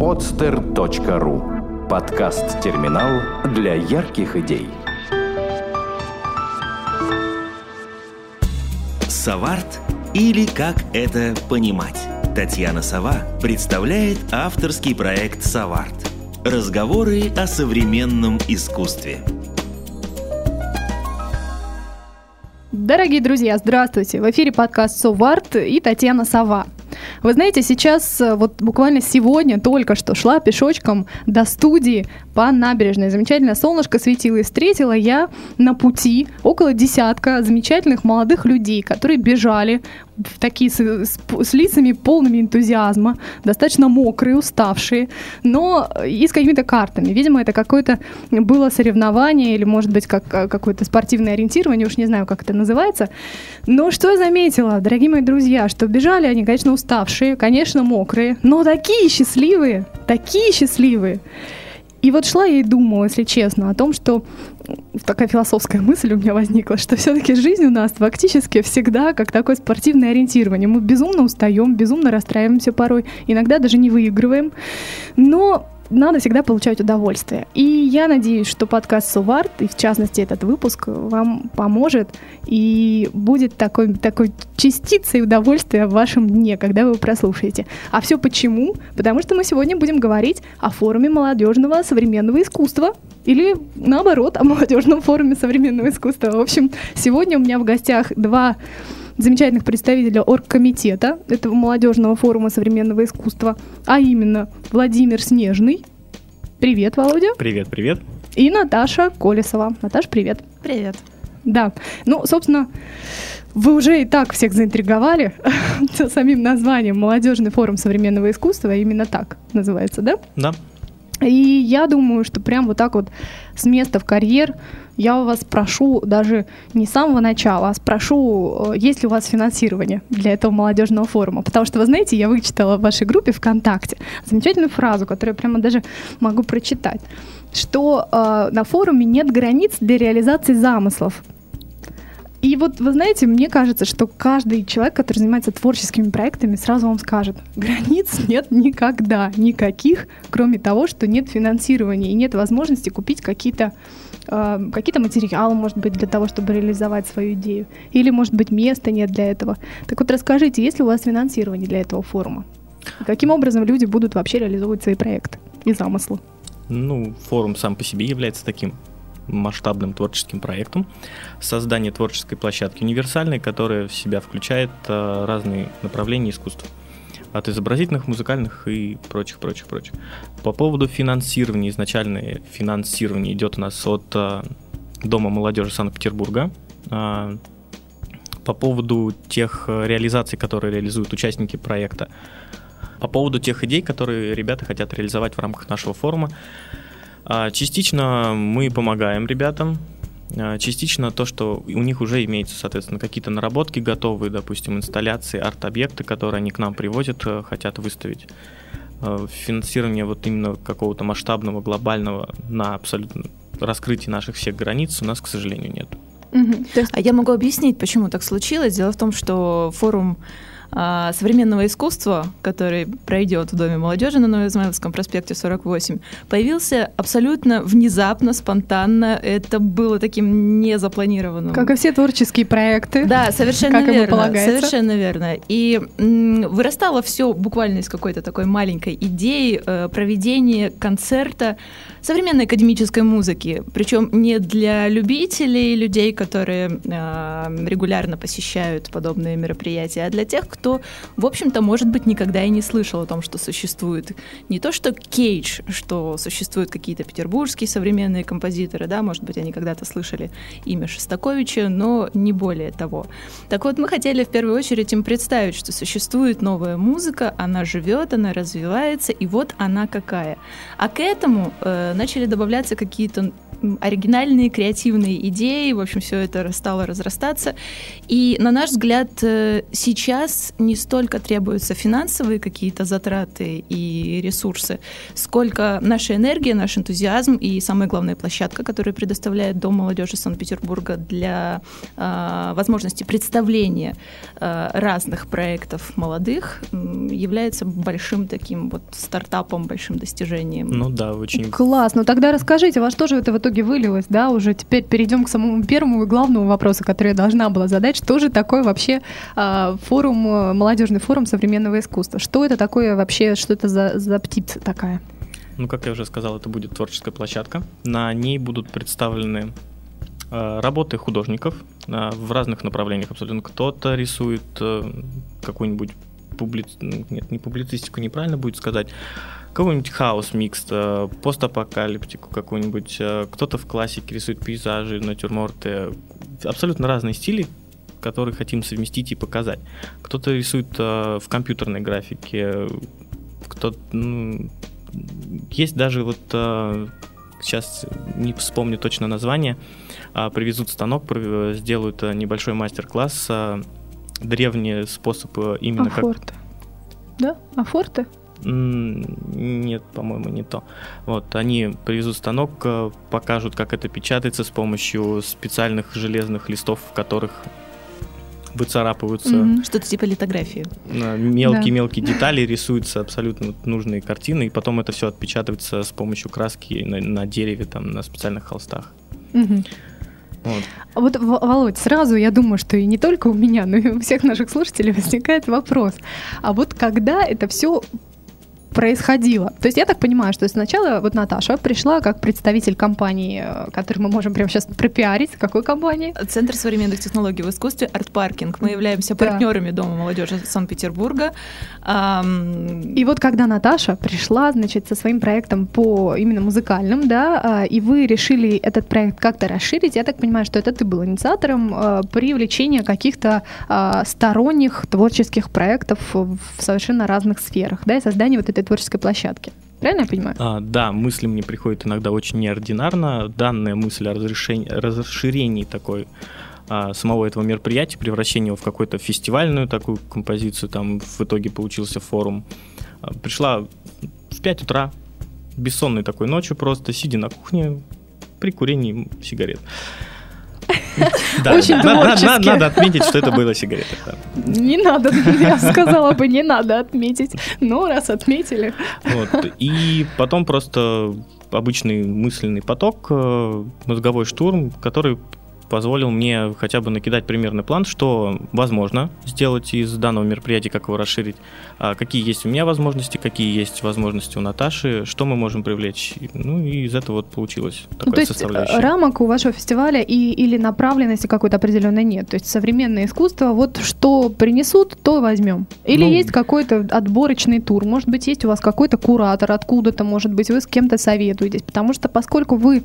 podster.ru Подкаст-терминал для ярких идей. Саварт или как это понимать? Татьяна Сова представляет авторский проект «Саварт». Разговоры о современном искусстве. Дорогие друзья, здравствуйте! В эфире подкаст «Соварт» и Татьяна Сова. Вы знаете, сейчас, э, вот буквально сегодня, только что шла пешочком до студии по набережной. Замечательное солнышко светило и встретила я на пути около десятка замечательных молодых людей, которые бежали такие с, с, с лицами полными энтузиазма, достаточно мокрые, уставшие, но и с какими-то картами. Видимо, это какое-то было соревнование или, может быть, как, какое-то спортивное ориентирование, уж не знаю, как это называется. Но что я заметила, дорогие мои друзья, что бежали они, конечно, уставшие, конечно, мокрые, но такие счастливые, такие счастливые. И вот шла я и думала, если честно, о том, что такая философская мысль у меня возникла, что все-таки жизнь у нас фактически всегда как такое спортивное ориентирование. Мы безумно устаем, безумно расстраиваемся порой, иногда даже не выигрываем. Но надо всегда получать удовольствие. И я надеюсь, что подкаст Суварт, и в частности этот выпуск, вам поможет и будет такой, такой частицей удовольствия в вашем дне, когда вы прослушаете. А все почему? Потому что мы сегодня будем говорить о форуме молодежного современного искусства, или наоборот, о молодежном форуме современного искусства. В общем, сегодня у меня в гостях два замечательных представителя оргкомитета этого молодежного форума современного искусства, а именно Владимир Снежный. Привет, Володя. Привет, привет. И Наташа Колесова. Наташа, привет. Привет. Да, ну, собственно, вы уже и так всех заинтриговали самим названием «Молодежный форум современного искусства», именно так называется, да? Да. И я думаю, что прям вот так вот с места в карьер я у вас спрошу даже не с самого начала, а спрошу, э, есть ли у вас финансирование для этого молодежного форума. Потому что, вы знаете, я вычитала в вашей группе ВКонтакте замечательную фразу, которую я прямо даже могу прочитать, что э, на форуме нет границ для реализации замыслов. И вот, вы знаете, мне кажется, что каждый человек, который занимается творческими проектами, сразу вам скажет, границ нет никогда, никаких, кроме того, что нет финансирования и нет возможности купить какие-то э, какие-то материалы, может быть, для того, чтобы реализовать свою идею. Или, может быть, места нет для этого. Так вот, расскажите, есть ли у вас финансирование для этого форума? И каким образом люди будут вообще реализовывать свои проекты и замыслы? Ну, форум сам по себе является таким масштабным творческим проектом. Создание творческой площадки универсальной, которая в себя включает э, разные направления искусства. От изобразительных, музыкальных и прочих, прочих, прочих. По поводу финансирования, изначальное финансирование идет у нас от э, Дома молодежи Санкт-Петербурга. Э, по поводу тех реализаций, которые реализуют участники проекта, по поводу тех идей, которые ребята хотят реализовать в рамках нашего форума, частично мы помогаем ребятам, частично то, что у них уже имеются, соответственно, какие-то наработки готовые, допустим, инсталляции, арт-объекты, которые они к нам привозят, э, хотят выставить. А, финансирование вот именно какого-то масштабного, глобального на абсолютно раскрытие наших всех границ у нас, к сожалению, нет. Угу. Есть... А я могу объяснить, почему так случилось. Дело в том, что форум а, современного искусства, который пройдет в Доме молодежи на Новоизмайловском проспекте 48, появился абсолютно внезапно, спонтанно. Это было таким незапланированным. Как и все творческие проекты. Да, совершенно как верно. Совершенно верно. И м, вырастало все буквально из какой-то такой маленькой идеи э, проведения концерта современной академической музыки. Причем не для любителей, людей, которые э, регулярно посещают подобные мероприятия, а для тех, кто в общем-то, может быть, никогда и не слышал о том, что существует не то что Кейдж, что существуют какие-то петербургские современные композиторы, да, может быть, они когда-то слышали имя Шостаковича, но не более того. Так вот, мы хотели в первую очередь им представить, что существует новая музыка, она живет, она развивается, и вот она какая. А к этому э, начали добавляться какие-то оригинальные, креативные идеи, в общем, все это стало разрастаться. И, на наш взгляд, э, сейчас не столько требуются финансовые какие-то затраты и ресурсы, сколько наша энергия, наш энтузиазм и, самое главное, площадка, которую предоставляет Дом молодежи Санкт-Петербурга для э, возможности представления э, разных проектов молодых, является большим таким вот стартапом, большим достижением. Ну да, очень. Класс. Ну тогда расскажите, во что же это в итоге вылилось, да? Уже теперь перейдем к самому первому и главному вопросу, который я должна была задать. Что же такое вообще э, форум, молодежный форум современного искусства? Что это такое вообще, что это за, за птица такая? Ну, как я уже сказал, это будет творческая площадка. На ней будут представлены э, работы художников э, в разных направлениях абсолютно. Кто-то рисует э, какую-нибудь публи... нет, не публицистику, неправильно будет сказать, какой-нибудь хаос микс, э, постапокалиптику какую-нибудь, э, кто-то в классике рисует пейзажи, натюрморты, абсолютно разные стили, которые хотим совместить и показать. Кто-то рисует э, в компьютерной графике, кто ну, есть даже вот сейчас не вспомню точно название, а, привезут станок, сделают небольшой мастер-класс, древний способ именно Афорты. как... Да? Афорты? Нет, по-моему, не то. Вот, они привезут станок, э, покажут, как это печатается с помощью специальных железных листов, в которых выцарапываются. Mm-hmm. Что-то типа литографии. Мелкие-мелкие да. детали, рисуются абсолютно нужные картины, и потом это все отпечатывается с помощью краски на, на дереве, там, на специальных холстах. Mm-hmm. Вот. А вот, Володь, сразу я думаю, что и не только у меня, но и у всех наших слушателей возникает вопрос. А вот когда это все происходило? То есть я так понимаю, что сначала вот Наташа пришла как представитель компании, э, который мы можем прямо сейчас пропиарить. Какой компании? Центр современных технологий в искусстве «Артпаркинг». Мы являемся да. партнерами Дома молодежи Санкт-Петербурга. И вот когда Наташа пришла, значит, со своим проектом по именно музыкальным, да, а, и вы решили этот проект как-то расширить, я так понимаю, что это ты был инициатором э, привлечения каких-то а, сторонних творческих проектов в совершенно разных сферах, да, и создания вот этой этой творческой площадки. Правильно я понимаю? А, да, мысли мне приходят иногда очень неординарно. Данная мысль о разрешении, расширении такой а, самого этого мероприятия, превращении его в какую-то фестивальную такую композицию, там в итоге получился форум. А, пришла в 5 утра, бессонной такой ночью просто, сидя на кухне при курении сигарет. Очень творчески. Надо отметить, что это было сигареты. Не надо, я сказала бы, не надо отметить. Но раз отметили. И потом просто обычный мысленный поток, э, мозговой штурм, который позволил мне хотя бы накидать примерный план, что возможно сделать из данного мероприятия, как его расширить, а какие есть у меня возможности, какие есть возможности у Наташи, что мы можем привлечь. Ну и из этого вот получилось ну, то есть составляющее. рамок у вашего фестиваля и, или направленности какой-то определенной нет. То есть современное искусство, вот что принесут, то возьмем. Или ну, есть какой-то отборочный тур, может быть, есть у вас какой-то куратор откуда-то, может быть, вы с кем-то советуетесь, потому что поскольку вы,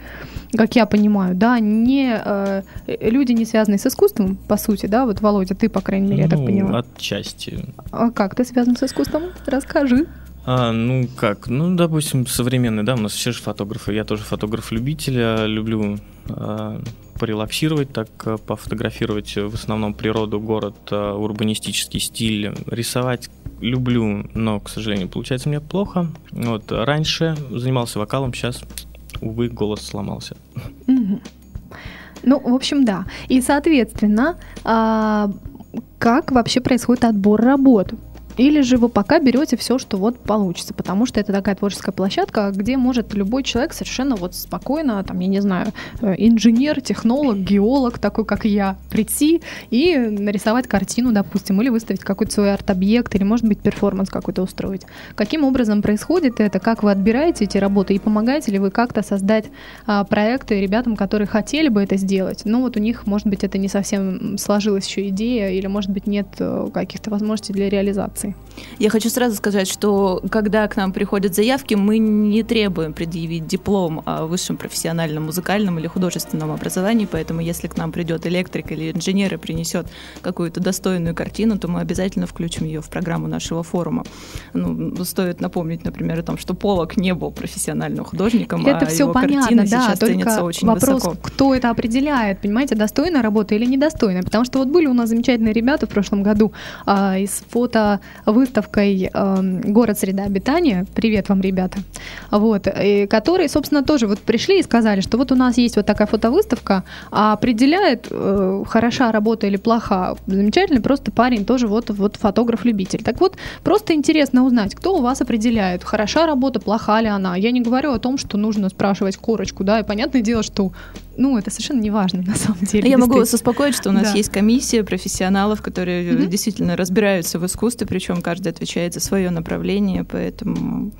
как я понимаю, да, не э, Э, люди, не связанные с искусством, по сути, да, вот, Володя, ты, по крайней мере, ну, я так ну, поняла. отчасти. А как ты связан с искусством? Расскажи. А, ну как, ну допустим современный, да, у нас все же фотографы, я тоже фотограф-любитель, люблю а, порелаксировать, так а, пофотографировать в основном природу, город, а, урбанистический стиль, рисовать люблю, но, к сожалению, получается мне плохо. Вот раньше занимался вокалом, сейчас, увы, голос сломался. Угу. Ну, в общем, да. И, соответственно, а, как вообще происходит отбор работ? Или же вы пока берете все, что вот получится, потому что это такая творческая площадка, где может любой человек совершенно вот спокойно, там, я не знаю, э, инженер, технолог, геолог, такой как я, прийти и нарисовать картину, допустим, или выставить какой-то свой арт-объект, или, может быть, перформанс какой-то устроить. Каким образом происходит это, как вы отбираете эти работы и помогаете ли вы как-то создать а, проекты ребятам, которые хотели бы это сделать, но вот у них, может быть, это не совсем сложилась еще идея, или, может быть, нет э, каких-то возможностей для реализации? Инсталляции. Я хочу сразу сказать, что когда к нам приходят заявки, мы не требуем предъявить диплом о высшем профессиональном музыкальном или художественном образовании, поэтому если к нам придет электрик или инженер и принесет какую-то достойную картину, то мы обязательно включим ее в программу нашего форума. Ну, стоит напомнить, например, о том, что Полок не был профессиональным художником, это а все его понятно, картины да, сейчас только ценятся очень вопрос, высоко. кто это определяет, понимаете, достойная работа или недостойная, потому что вот были у нас замечательные ребята в прошлом году а, из фото выставкой э, «Город среда обитания». Привет вам, ребята. Вот, и которые, собственно, тоже вот пришли и сказали, что вот у нас есть вот такая фотовыставка, а определяет, э, хороша работа или плоха. Замечательный просто парень, тоже вот, вот фотограф-любитель. Так вот, просто интересно узнать, кто у вас определяет, хороша работа, плоха ли она. Я не говорю о том, что нужно спрашивать корочку, да, и понятное дело, что ну, это совершенно не важно на самом деле. Я могу вас успокоить, что у нас Да. есть комиссия профессионалов, которые Мгм. действительно разбираются в искусстве, причем каждый отвечает за свое направление, поэтому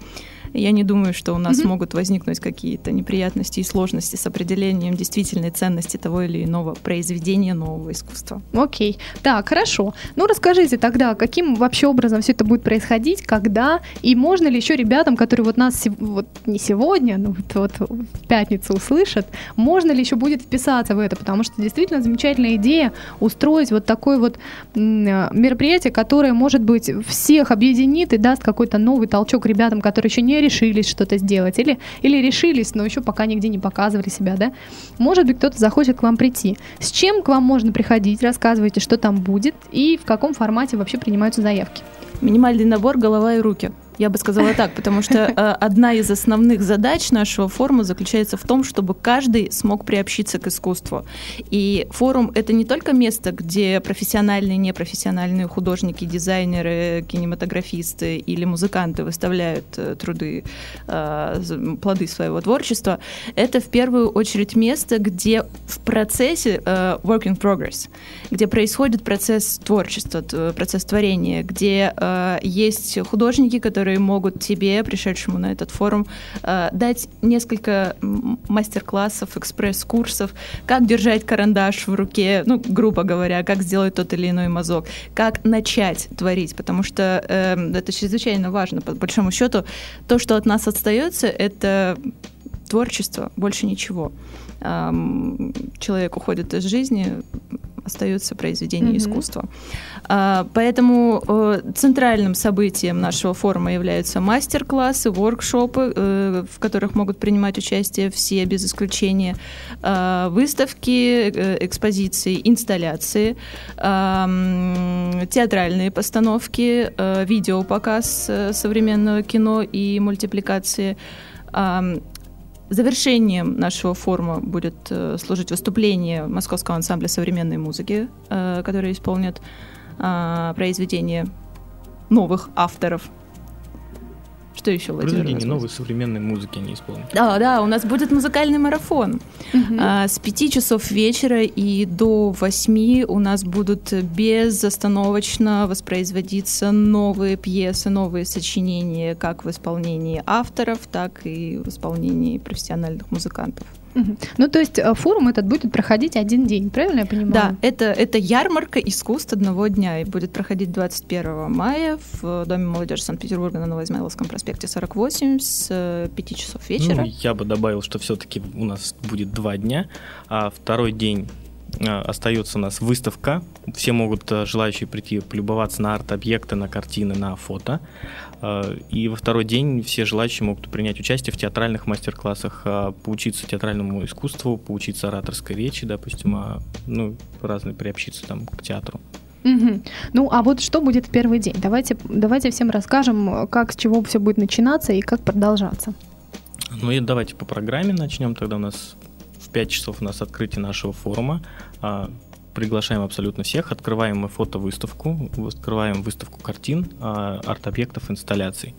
я не думаю, что у нас Мгм. могут возникнуть какие-то неприятности и сложности с определением действительной ценности того или иного произведения нового искусства. Окей. Так, хорошо. Ну, расскажите тогда, каким вообще образом все это будет происходить, когда, и можно ли еще ребятам, которые вот нас вот не сегодня, но вот, вот в пятницу услышат, можно ли еще будет вписаться в это, потому что действительно замечательная идея устроить вот такое вот мероприятие, которое, может быть, всех объединит и даст какой-то новый толчок ребятам, которые еще не решились что-то сделать, или, или решились, но еще пока нигде не показывали себя, да? Может быть, кто-то захочет к вам прийти. С чем к вам можно приходить? Рассказывайте, что там будет и в каком формате вообще принимаются заявки. Минимальный набор голова и руки. Я бы сказала так, потому что э, одна из основных задач нашего форума заключается в том, чтобы каждый смог приобщиться к искусству. И форум — это не только место, где профессиональные непрофессиональные художники, дизайнеры, кинематографисты или музыканты выставляют э, труды, э, плоды своего творчества. Это в первую очередь место, где в процессе work in progress, где происходит процесс творчества, процесс творения, где есть художники, которые могут тебе, пришедшему на этот форум, э, дать несколько мастер-классов, экспресс-курсов, как держать карандаш в руке, ну, грубо говоря, как сделать тот или иной мазок, как начать творить, потому что э, это чрезвычайно важно. По большому счету, то, что от нас остается, это творчество, больше ничего. Человек уходит из жизни, остается произведение Мгм. искусства. А, Поэтому э, центральным событием нашего форума являются мастер-классы, воркшопы, э, в которых могут принимать участие все без исключения, а, выставки, э, экспозиции, инсталляции, ам, театральные постановки, э, видеопоказ современного кино и мультипликации. Завершением нашего форума будет э, служить выступление Московского ансамбля современной музыки, э, которые исполнят а, произведения новых авторов. Что еще, Владимир? Произведение новой современной музыки они исполнят. Да, да, у нас будет музыкальный марафон. А, С 5 часов вечера и до 8 у нас будут безостановочно воспроизводиться новые пьесы, новые сочинения, как в исполнении авторов, так и в исполнении профессиональных музыкантов. Ну, то есть э, форум этот будет проходить один день, правильно я понимаю? Да, это, это ярмарка искусств одного дня и будет проходить 21 мая в Доме молодежи Санкт-Петербурга на Новоизмайловском проспекте 48 с 5 часов вечера. Ну, я бы добавил, что все-таки у нас будет два дня, а второй день э, остается у нас выставка. Все могут э, желающие прийти полюбоваться на арт-объекты, на картины, на фото. И во второй день все желающие могут принять участие в театральных мастер-классах, э, поучиться театральному искусству, поучиться ораторской речи, допустим, а, ну, разные приобщиться там к театру. Мгм. Ну, а вот что будет в первый день? Давайте, давайте всем расскажем, как, с чего все будет начинаться и как продолжаться. Ну и давайте по программе начнем. Тогда у нас в 5 часов у нас открытие нашего форума. Приглашаем абсолютно всех. Открываем мы фотовыставку, открываем выставку картин, а, арт-объектов, инсталляций.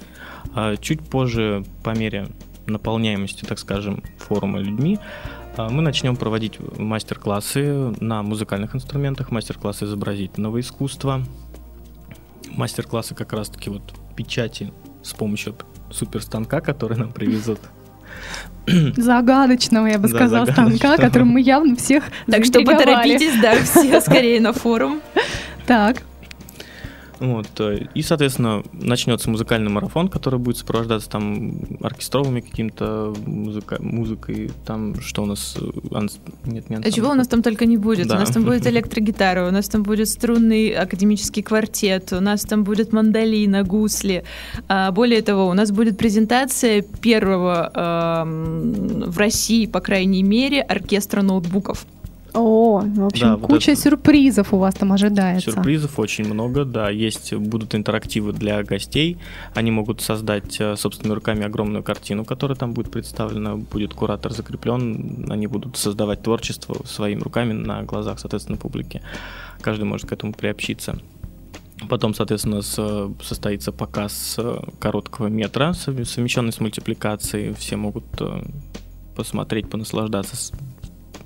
А, Чуть позже, по мере наполняемости, так скажем, форума людьми, а, мы начнем проводить мастер-классы на музыкальных инструментах, мастер-классы изобразительного искусства, мастер-классы как раз-таки вот печати с помощью суперстанка, который нам привезут. Загадочного, я бы Да, сказала, станка, которым мы явно всех Так что поторопитесь, да, все скорее на форум. Так, Вот, э, и, соответственно, начнется музыкальный марафон, который будет сопровождаться там оркестровыми каким-то музыка, музыкой, там что у нас... Э, анс... Нет, не А чего у нас там только не будет? Да. У нас там будет электрогитара, у нас там будет струнный академический квартет, у нас там будет мандолина, гусли. А, более того, у нас будет презентация первого э, в России, по крайней мере, оркестра ноутбуков. О, в общем, да, куча вот сюрпризов у вас там ожидается. Сюрпризов очень много, да. Есть, будут интерактивы для гостей. Они могут создать э, собственными руками огромную картину, которая там будет представлена. Будет куратор закреплен. Они будут создавать творчество своими руками на глазах, соответственно, публики. Каждый может к этому приобщиться. Потом, соответственно, состоится показ э, короткого метра, совмещенный с мультипликацией. Все могут э, посмотреть, понаслаждаться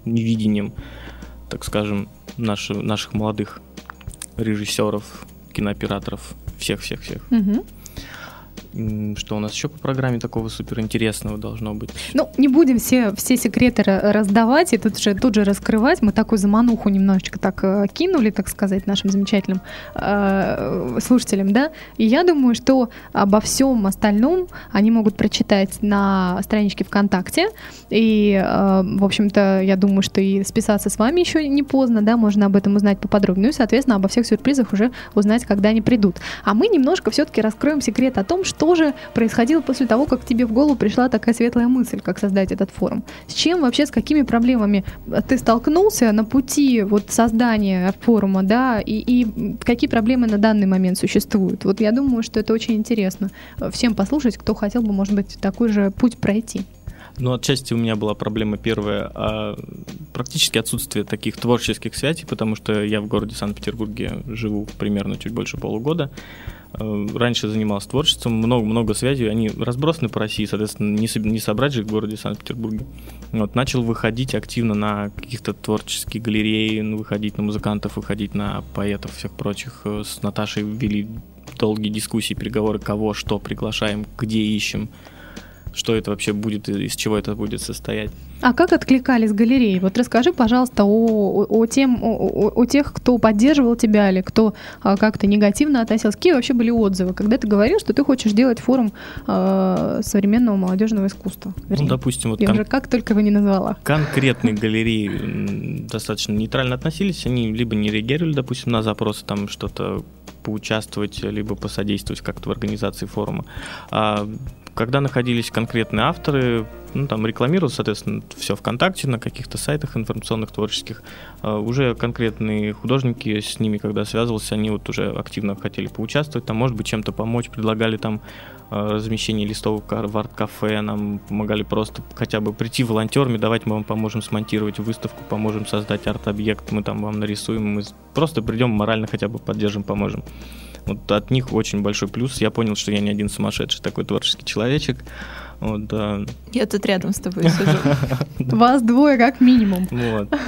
видением так скажем, наши, наших молодых режиссеров, кинооператоров, всех-всех-всех. Угу. Что у нас еще по программе такого суперинтересного должно быть? Ну, не будем все, все секреты раздавать и тут же, тут же раскрывать. Мы такую замануху немножечко так э, кинули, так сказать, нашим замечательным э, слушателям, да. И я думаю, что обо всем остальном они могут прочитать на страничке ВКонтакте. И, э, в общем-то, я думаю, что и списаться с вами еще не поздно, да, можно об этом узнать поподробнее. Ну и, соответственно, обо всех сюрпризах уже узнать, когда они придут. А мы немножко все-таки раскроем секрет о том, что что же происходило после того, как тебе в голову пришла такая светлая мысль, как создать этот форум? С чем вообще, с какими проблемами ты столкнулся на пути вот создания форума, да, и, и какие проблемы на данный момент существуют? Вот я думаю, что это очень интересно всем послушать, кто хотел бы, может быть, такой же путь пройти. Ну, отчасти у меня была проблема первая, а практически отсутствие таких творческих связей, потому что я в городе Санкт-Петербурге живу примерно чуть больше полугода. Э, раньше занимался творчеством, много-много связей, они разбросаны по России, соответственно, не, не собрать же в городе Санкт-Петербурге. Вот, начал выходить активно на каких-то творческие галереи, выходить на музыкантов, выходить на поэтов, всех прочих. Э, с Наташей вели долгие дискуссии, переговоры, кого, что приглашаем, где ищем что это вообще будет, из чего это будет состоять. А как откликались галереи? Вот расскажи, пожалуйста, о, о, тем, о, о тех, кто поддерживал тебя или кто а, как-то негативно относился. Какие вообще были отзывы, когда ты говорил, что ты хочешь делать форум а, современного молодежного искусства? Ну, Вернее, ну, допустим, вот я кон- уже как только его не назвала. Конкретные галереи достаточно нейтрально относились, они либо не реагировали, допустим, на запросы там что-то поучаствовать, либо посодействовать как-то в организации форума. А когда находились конкретные авторы, ну, там рекламировал, соответственно, все ВКонтакте, на каких-то сайтах информационных, творческих. А уже конкретные художники с ними, когда связывался, они вот уже активно хотели поучаствовать, там, может быть, чем-то помочь, предлагали там а, размещение листовок в арт-кафе, нам помогали просто хотя бы прийти волонтерами, давайте мы вам поможем смонтировать выставку, поможем создать арт-объект, мы там вам нарисуем, мы просто придем морально хотя бы поддержим, поможем. Вот от них очень большой плюс. Я понял, что я не один сумасшедший такой творческий человечек. Вот, да. Я тут рядом с тобой сижу. Вас двое как минимум. Вот.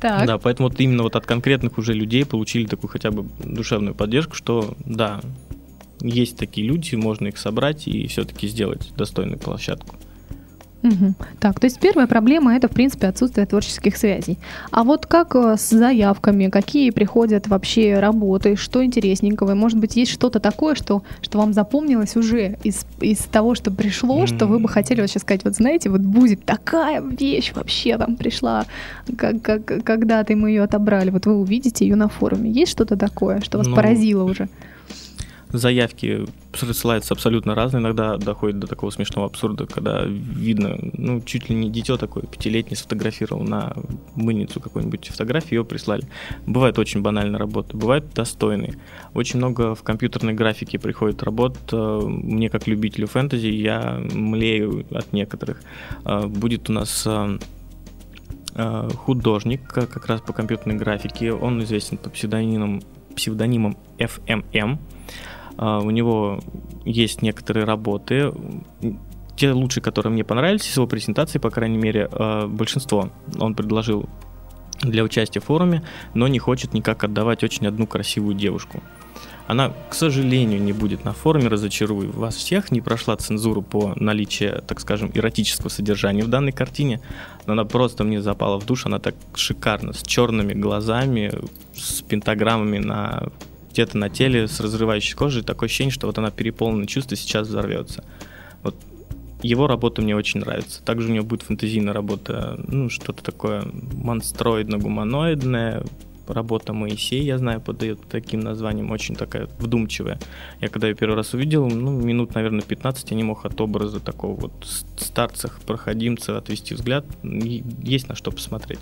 Так. Да, поэтому вот именно вот от конкретных уже людей получили такую хотя бы душевную поддержку, что да, есть такие люди, можно их собрать и все-таки сделать достойную площадку. Угу. Так, то есть первая проблема это, в принципе, отсутствие творческих связей. А вот как э, с заявками, какие приходят вообще работы, что интересненького? Может быть, есть что-то такое, что, что вам запомнилось уже из, из того, что пришло, mm-hmm. что вы бы хотели вот сейчас сказать, вот знаете, вот будет такая вещь вообще там пришла, как, как, когда-то мы ее отобрали, вот вы увидите ее на форуме. Есть что-то такое, что вас ну, поразило уже? Заявки присылаются абсолютно разные, иногда доходит до такого смешного абсурда, когда видно, ну, чуть ли не дитё такое, пятилетний сфотографировал на мыльницу какую-нибудь фотографию, ее прислали. Бывает очень банальная работа, бывает достойные. Очень много в компьютерной графике приходит работ. Э, мне, как любителю фэнтези, я млею от некоторых. Э, будет у нас э, художник как раз по компьютерной графике. Он известен под псевдонимом, псевдонимом FMM. А, у него есть некоторые работы, те лучшие, которые мне понравились из его презентации, по крайней мере, а, большинство он предложил для участия в форуме, но не хочет никак отдавать очень одну красивую девушку. Она, к сожалению, не будет на форуме, разочарую вас всех, не прошла цензуру по наличию, так скажем, эротического содержания в данной картине, она просто мне запала в душ, она так шикарно, с черными глазами, с пентаграммами на где-то на теле с разрывающей кожей, такое ощущение, что вот она переполнена чувства, сейчас взорвется. Вот его работа мне очень нравится. Также у него будет фэнтезийная работа, ну, что-то такое монстроидно-гуманоидное, работа Моисей, я знаю, подает таким названием, очень такая вдумчивая. Я когда ее первый раз увидел, ну, минут, наверное, 15 я не мог от образа такого вот старцах, проходимца отвести взгляд. Есть на что посмотреть.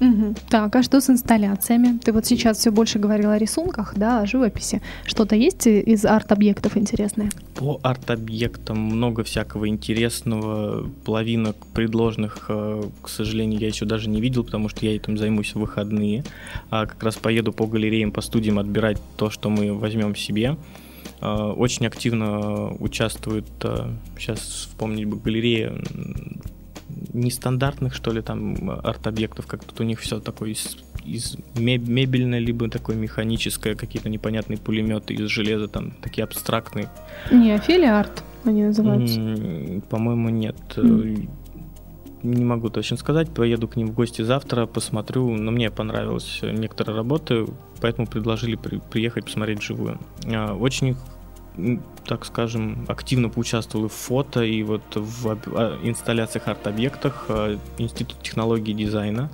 Угу. Так, а что с инсталляциями? Ты вот сейчас все больше говорил о рисунках, да, о живописи. Что-то есть из арт-объектов интересное? По арт-объектам много всякого интересного. Половина предложенных, э, к сожалению, я еще даже не видел, потому что я этим займусь в выходные. А как раз поеду по галереям, по студиям отбирать то, что мы возьмем себе. Э, очень активно участвует, сейчас э, вспомнить бы, галерея нестандартных, что ли, там арт-объектов, как тут у них все такое из, из мебельное, либо такое механическое, какие-то непонятные пулеметы из железа, там такие абстрактные. Не, арт они называются. По-моему, нет. Mm. Не могу точно сказать, поеду к ним в гости завтра, посмотрю, но мне понравились некоторые работы, поэтому предложили при, приехать посмотреть живую. А, очень так скажем, активно поучаствовал и в фото, и вот в а, инсталляциях арт-объектах а, Институт технологии дизайна.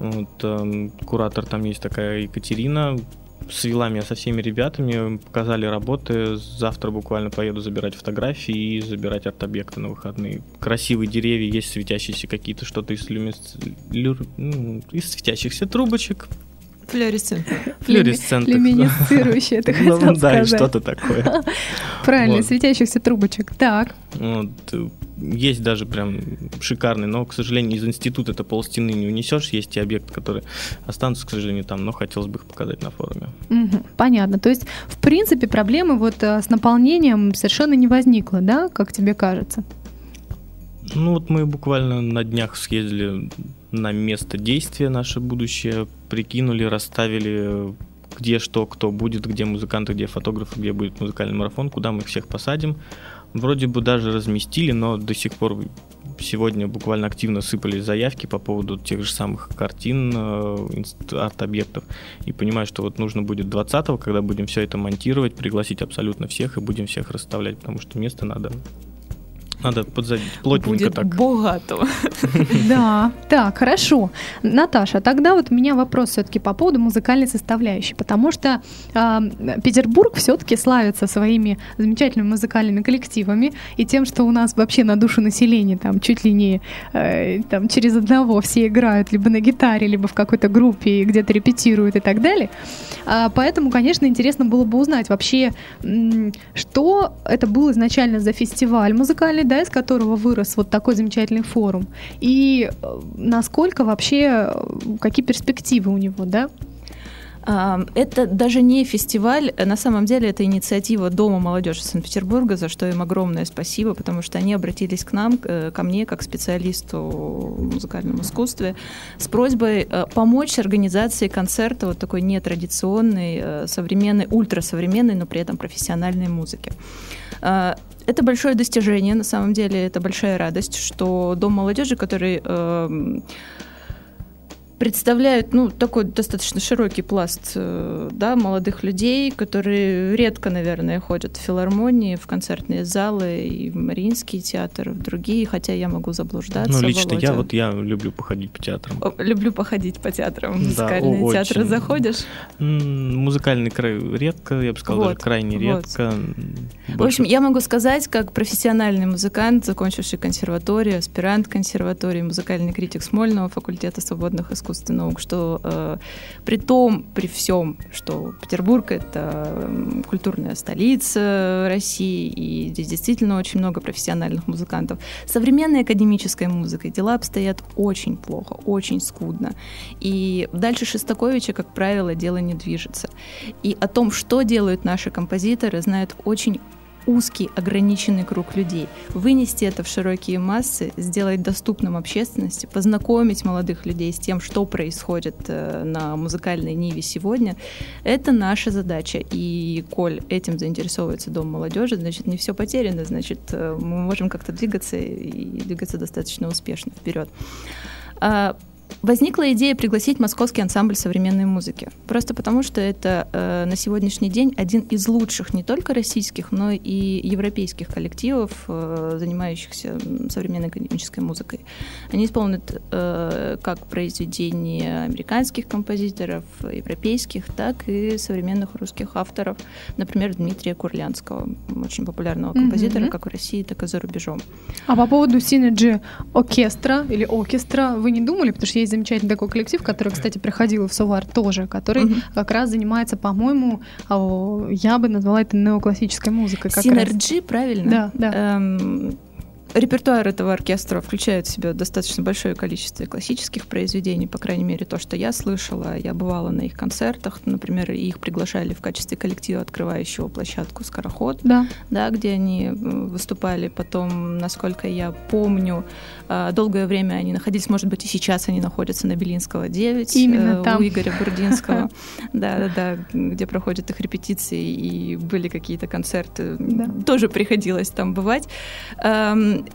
Вот, эм, куратор там есть такая Екатерина, свела меня со всеми ребятами, показали работы. Завтра буквально поеду забирать фотографии и забирать арт-объекты на выходные. Красивые деревья, есть светящиеся какие-то, что-то из, люмис... Лю... Ну, из светящихся трубочек. Флюоресцентных. Флюоресцентных. Люминесцирующие, ты хотел ну, Да, что-то такое. Правильно, светящихся трубочек. Так. Вот. Есть даже прям шикарный, но, к сожалению, из института это пол стены не унесешь. Есть те объекты, которые останутся, к сожалению, там, но хотелось бы их показать на форуме. понятно. То есть, в принципе, проблемы вот э, с наполнением совершенно не возникло, да, как тебе кажется? Ну вот мы буквально на днях съездили на место действия наше будущее, прикинули, расставили где что, кто будет, где музыканты, где фотографы, где будет музыкальный марафон, куда мы всех посадим. Вроде бы даже разместили, но до сих пор сегодня буквально активно сыпались заявки по поводу тех же самых картин, э, арт-объектов. И понимаю, что вот нужно будет 20-го, когда будем все это монтировать, пригласить абсолютно всех и будем всех расставлять, потому что место надо надо подзабить плотненько Будет так. богато. Да, так, хорошо. Наташа, тогда вот у меня вопрос все-таки по поводу музыкальной составляющей, потому что э, Петербург все-таки славится своими замечательными музыкальными коллективами и тем, что у нас вообще на душу населения там чуть ли не э, там через одного все играют либо на гитаре, либо в какой-то группе где-то репетируют и так далее. А, поэтому, конечно, интересно было бы узнать вообще, что это был изначально за фестиваль музыкальный, да, из которого вырос вот такой замечательный форум, и э, насколько вообще, э, какие перспективы у него, да? Это даже не фестиваль, на самом деле это инициатива Дома молодежи Санкт-Петербурга, за что им огромное спасибо, потому что они обратились к нам, э, ко мне, как специалисту в музыкальном искусстве, с просьбой помочь с организацией концерта вот такой нетрадиционной, современной, ультрасовременной, но при этом профессиональной музыки. Это большое достижение, на самом деле, это большая радость, что Дом молодежи, который э, представляют ну, такой достаточно широкий пласт э, да, молодых людей, которые редко, наверное, ходят в филармонии, в концертные залы, и в Мариинский театр, в другие, хотя я могу заблуждаться. Ну, лично Володя. я вот я люблю походить по театрам. О, люблю походить по театрам. Музыкальные да, театры очень. заходишь? Музыкальный край редко, я бы сказала, вот, даже крайне вот. редко. Больше... В общем, я могу сказать, как профессиональный музыкант, закончивший консерваторию, аспирант консерватории, музыкальный критик Смольного факультета свободных искусств, искусственных наук, что э, при том, при всем, что Петербург это культурная столица России, и здесь действительно очень много профессиональных музыкантов, современной академической музыкой дела обстоят очень плохо, очень скудно. И дальше Шестаковича, как правило, дело не движется. И о том, что делают наши композиторы, знают очень узкий, ограниченный круг людей. Вынести это в широкие массы, сделать доступным общественности, познакомить молодых людей с тем, что происходит э, на музыкальной ниве сегодня, это наша задача. И коль этим заинтересовывается Дом молодежи, значит, не все потеряно, значит, э, мы можем как-то двигаться и двигаться достаточно успешно вперед. Возникла идея пригласить московский ансамбль современной музыки. Просто потому, что это э, на сегодняшний день один из лучших не только российских, но и европейских коллективов, э, занимающихся современной академической музыкой. Они исполнят э, как произведения американских композиторов, европейских, так и современных русских авторов, например, Дмитрия Курлянского, очень популярного композитора mm-hmm. как в России, так и за рубежом. А по поводу Synergy оркестра или оркестра вы не думали? Потому что есть замечательный такой коллектив, который, кстати, приходил в Сувар тоже, который угу. как раз занимается, по-моему, я бы назвала это неоклассической музыкой. Synergy, правильно? Да, да. Эм, Репертуар этого оркестра включает в себя достаточно большое количество классических произведений, по крайней мере, то, что я слышала. Я бывала на их концертах, например, их приглашали в качестве коллектива, открывающего площадку «Скороход», да. Да, где они выступали. Потом, насколько я помню, а, долгое время они находились, может быть, и сейчас они находятся на Белинского 9 Именно э, там. у Игоря Бурдинского, да, да, да, где проходят их репетиции и были какие-то концерты. Тоже приходилось там бывать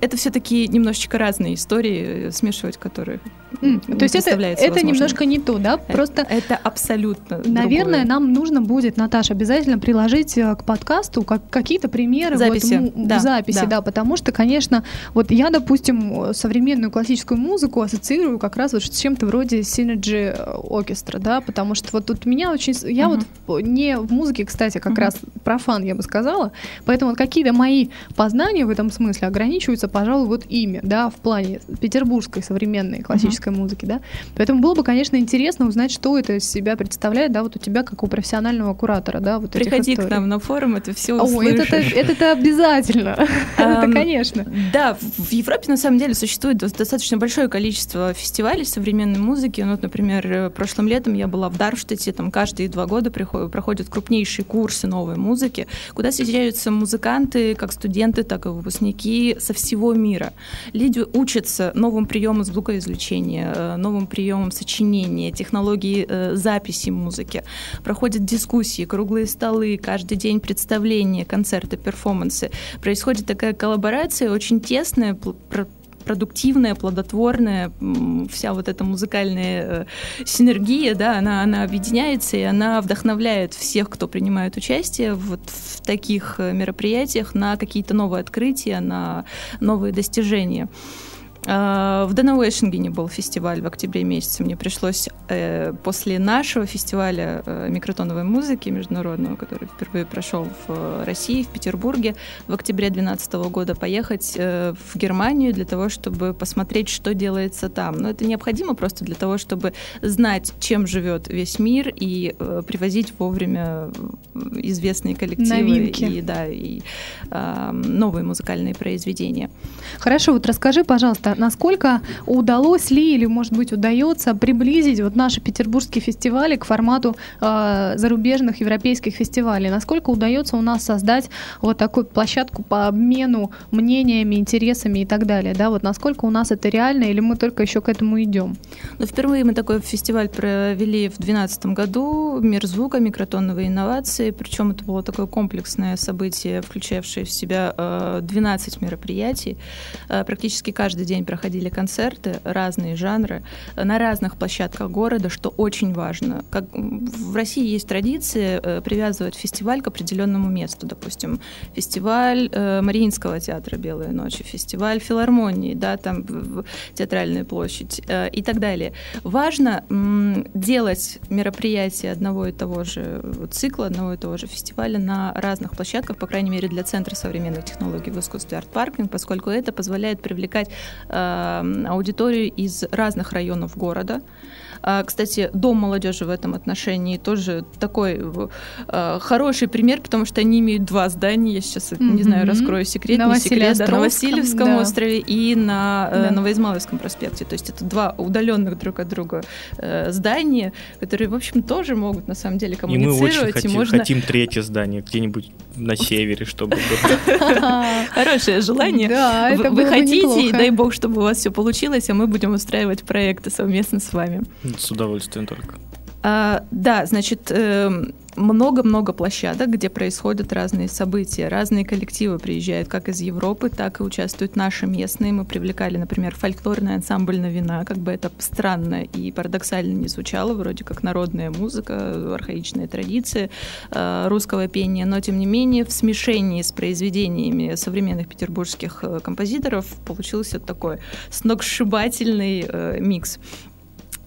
это все-таки немножечко разные истории, смешивать которые. То есть это, это немножко не то, да? Э, Просто это абсолютно. Наверное, нам нужно будет, Наташа, обязательно приложить э, к подкасту как, какие-то примеры записи, вот, да, записи, да. да, потому что, конечно, вот я, допустим, современную классическую музыку ассоциирую как раз вот с чем-то вроде Synergy Orchestra, да, потому что вот тут меня очень, я uh-huh. вот не в музыке, кстати, как uh-huh. раз профан, я бы сказала, поэтому вот какие-то мои познания в этом смысле ограничиваются, пожалуй, вот ими, да, в плане петербургской современной классической uh-huh. музыки, да. Поэтому было бы, конечно, интересно узнать, что это из себя представляет, да, вот у тебя как у профессионального куратора, да, вот Приходи к нам на форум, это все О, это, это, это обязательно, это конечно. Да, в Европе на самом деле существует достаточно большое количество фестивалей современной музыки. Ну, вот, например, прошлым летом я была в Дармштадте, там каждые два года проходят крупнейшие курсы новой музыки, куда съезжаются музыканты, как студенты, так и выпускники со всего мира. Люди учатся новым приемам звукоизвлечения, э, новым приемам сочинения, технологии э, записи музыки. Проходят дискуссии, круглые столы, каждый день представления, концерты, перформансы. Происходит такая коллаборация очень тесная, продуктивная, плодотворная, вся вот эта музыкальная э, синергия, да, она, она объединяется, и она вдохновляет всех, кто принимает участие вот в таких э, мероприятиях на какие-то новые открытия, на новые достижения. А, в Данауэшингене был фестиваль в октябре месяце. Мне пришлось э, после нашего фестиваля э, микротоновой музыки международного, который впервые прошел в э, России, в Петербурге, в октябре 2012 года поехать э, в Германию для того, чтобы посмотреть, что делается там. Но это необходимо просто для того, чтобы знать, чем живет весь мир и э, привозить вовремя известные коллективы Новинки. и да и э, новые музыкальные произведения. Хорошо, вот расскажи, пожалуйста, насколько удалось ли или, может быть, удается приблизить вот наши петербургские фестивали к формату э, зарубежных европейских фестивалей? Насколько удается у нас создать вот такую площадку по обмену мнениями, интересами и так далее? Да, вот насколько у нас это реально или мы только еще к этому идем? Ну, впервые мы такой фестиваль провели в 2012 году. Мир звука, микротоновые инновации. Причем это было такое комплексное событие, включавшее в себя 12 э, мероприятий. Э, практически каждый день день проходили концерты, разные жанры, на разных площадках города, что очень важно. Как в России есть традиция э, привязывать фестиваль к определенному месту. Допустим, фестиваль э, Мариинского театра «Белые ночи», фестиваль филармонии, да, там театральная площадь э, и так далее. Важно делать мероприятия одного и того же цикла, одного и того же фестиваля на разных площадках, по крайней мере, для Центра современных технологий в искусстве арт-паркинг, поскольку это позволяет привлекать аудиторию из разных районов города. А, кстати, Дом молодежи в этом отношении тоже такой э, хороший пример, потому что они имеют два здания. Я сейчас, mm-hmm. не знаю, раскрою секрет, на не секрет, да, на Васильевском да. острове и на э, да. Новоизмайловском проспекте. То есть это два удаленных друг от друга э, здания, которые, в общем, тоже могут на самом деле коммуницировать. И мы очень и хотим, можно... хотим третье здание где-нибудь на севере, чтобы. Хорошее желание. Да, это Вы хотите, и дай бог, чтобы у вас все получилось, а мы будем устраивать проекты совместно с вами. С удовольствием только. А, да, значит, э, много-много площадок, где происходят разные события. Разные коллективы приезжают как из Европы, так и участвуют наши местные. Мы привлекали, например, фольклорный ансамбль на вина, как бы это странно и парадоксально не звучало, вроде как народная музыка, архаичная традиция э, русского пения, но тем не менее в смешении с произведениями современных петербургских э, композиторов получился такой сногсшибательный э, микс.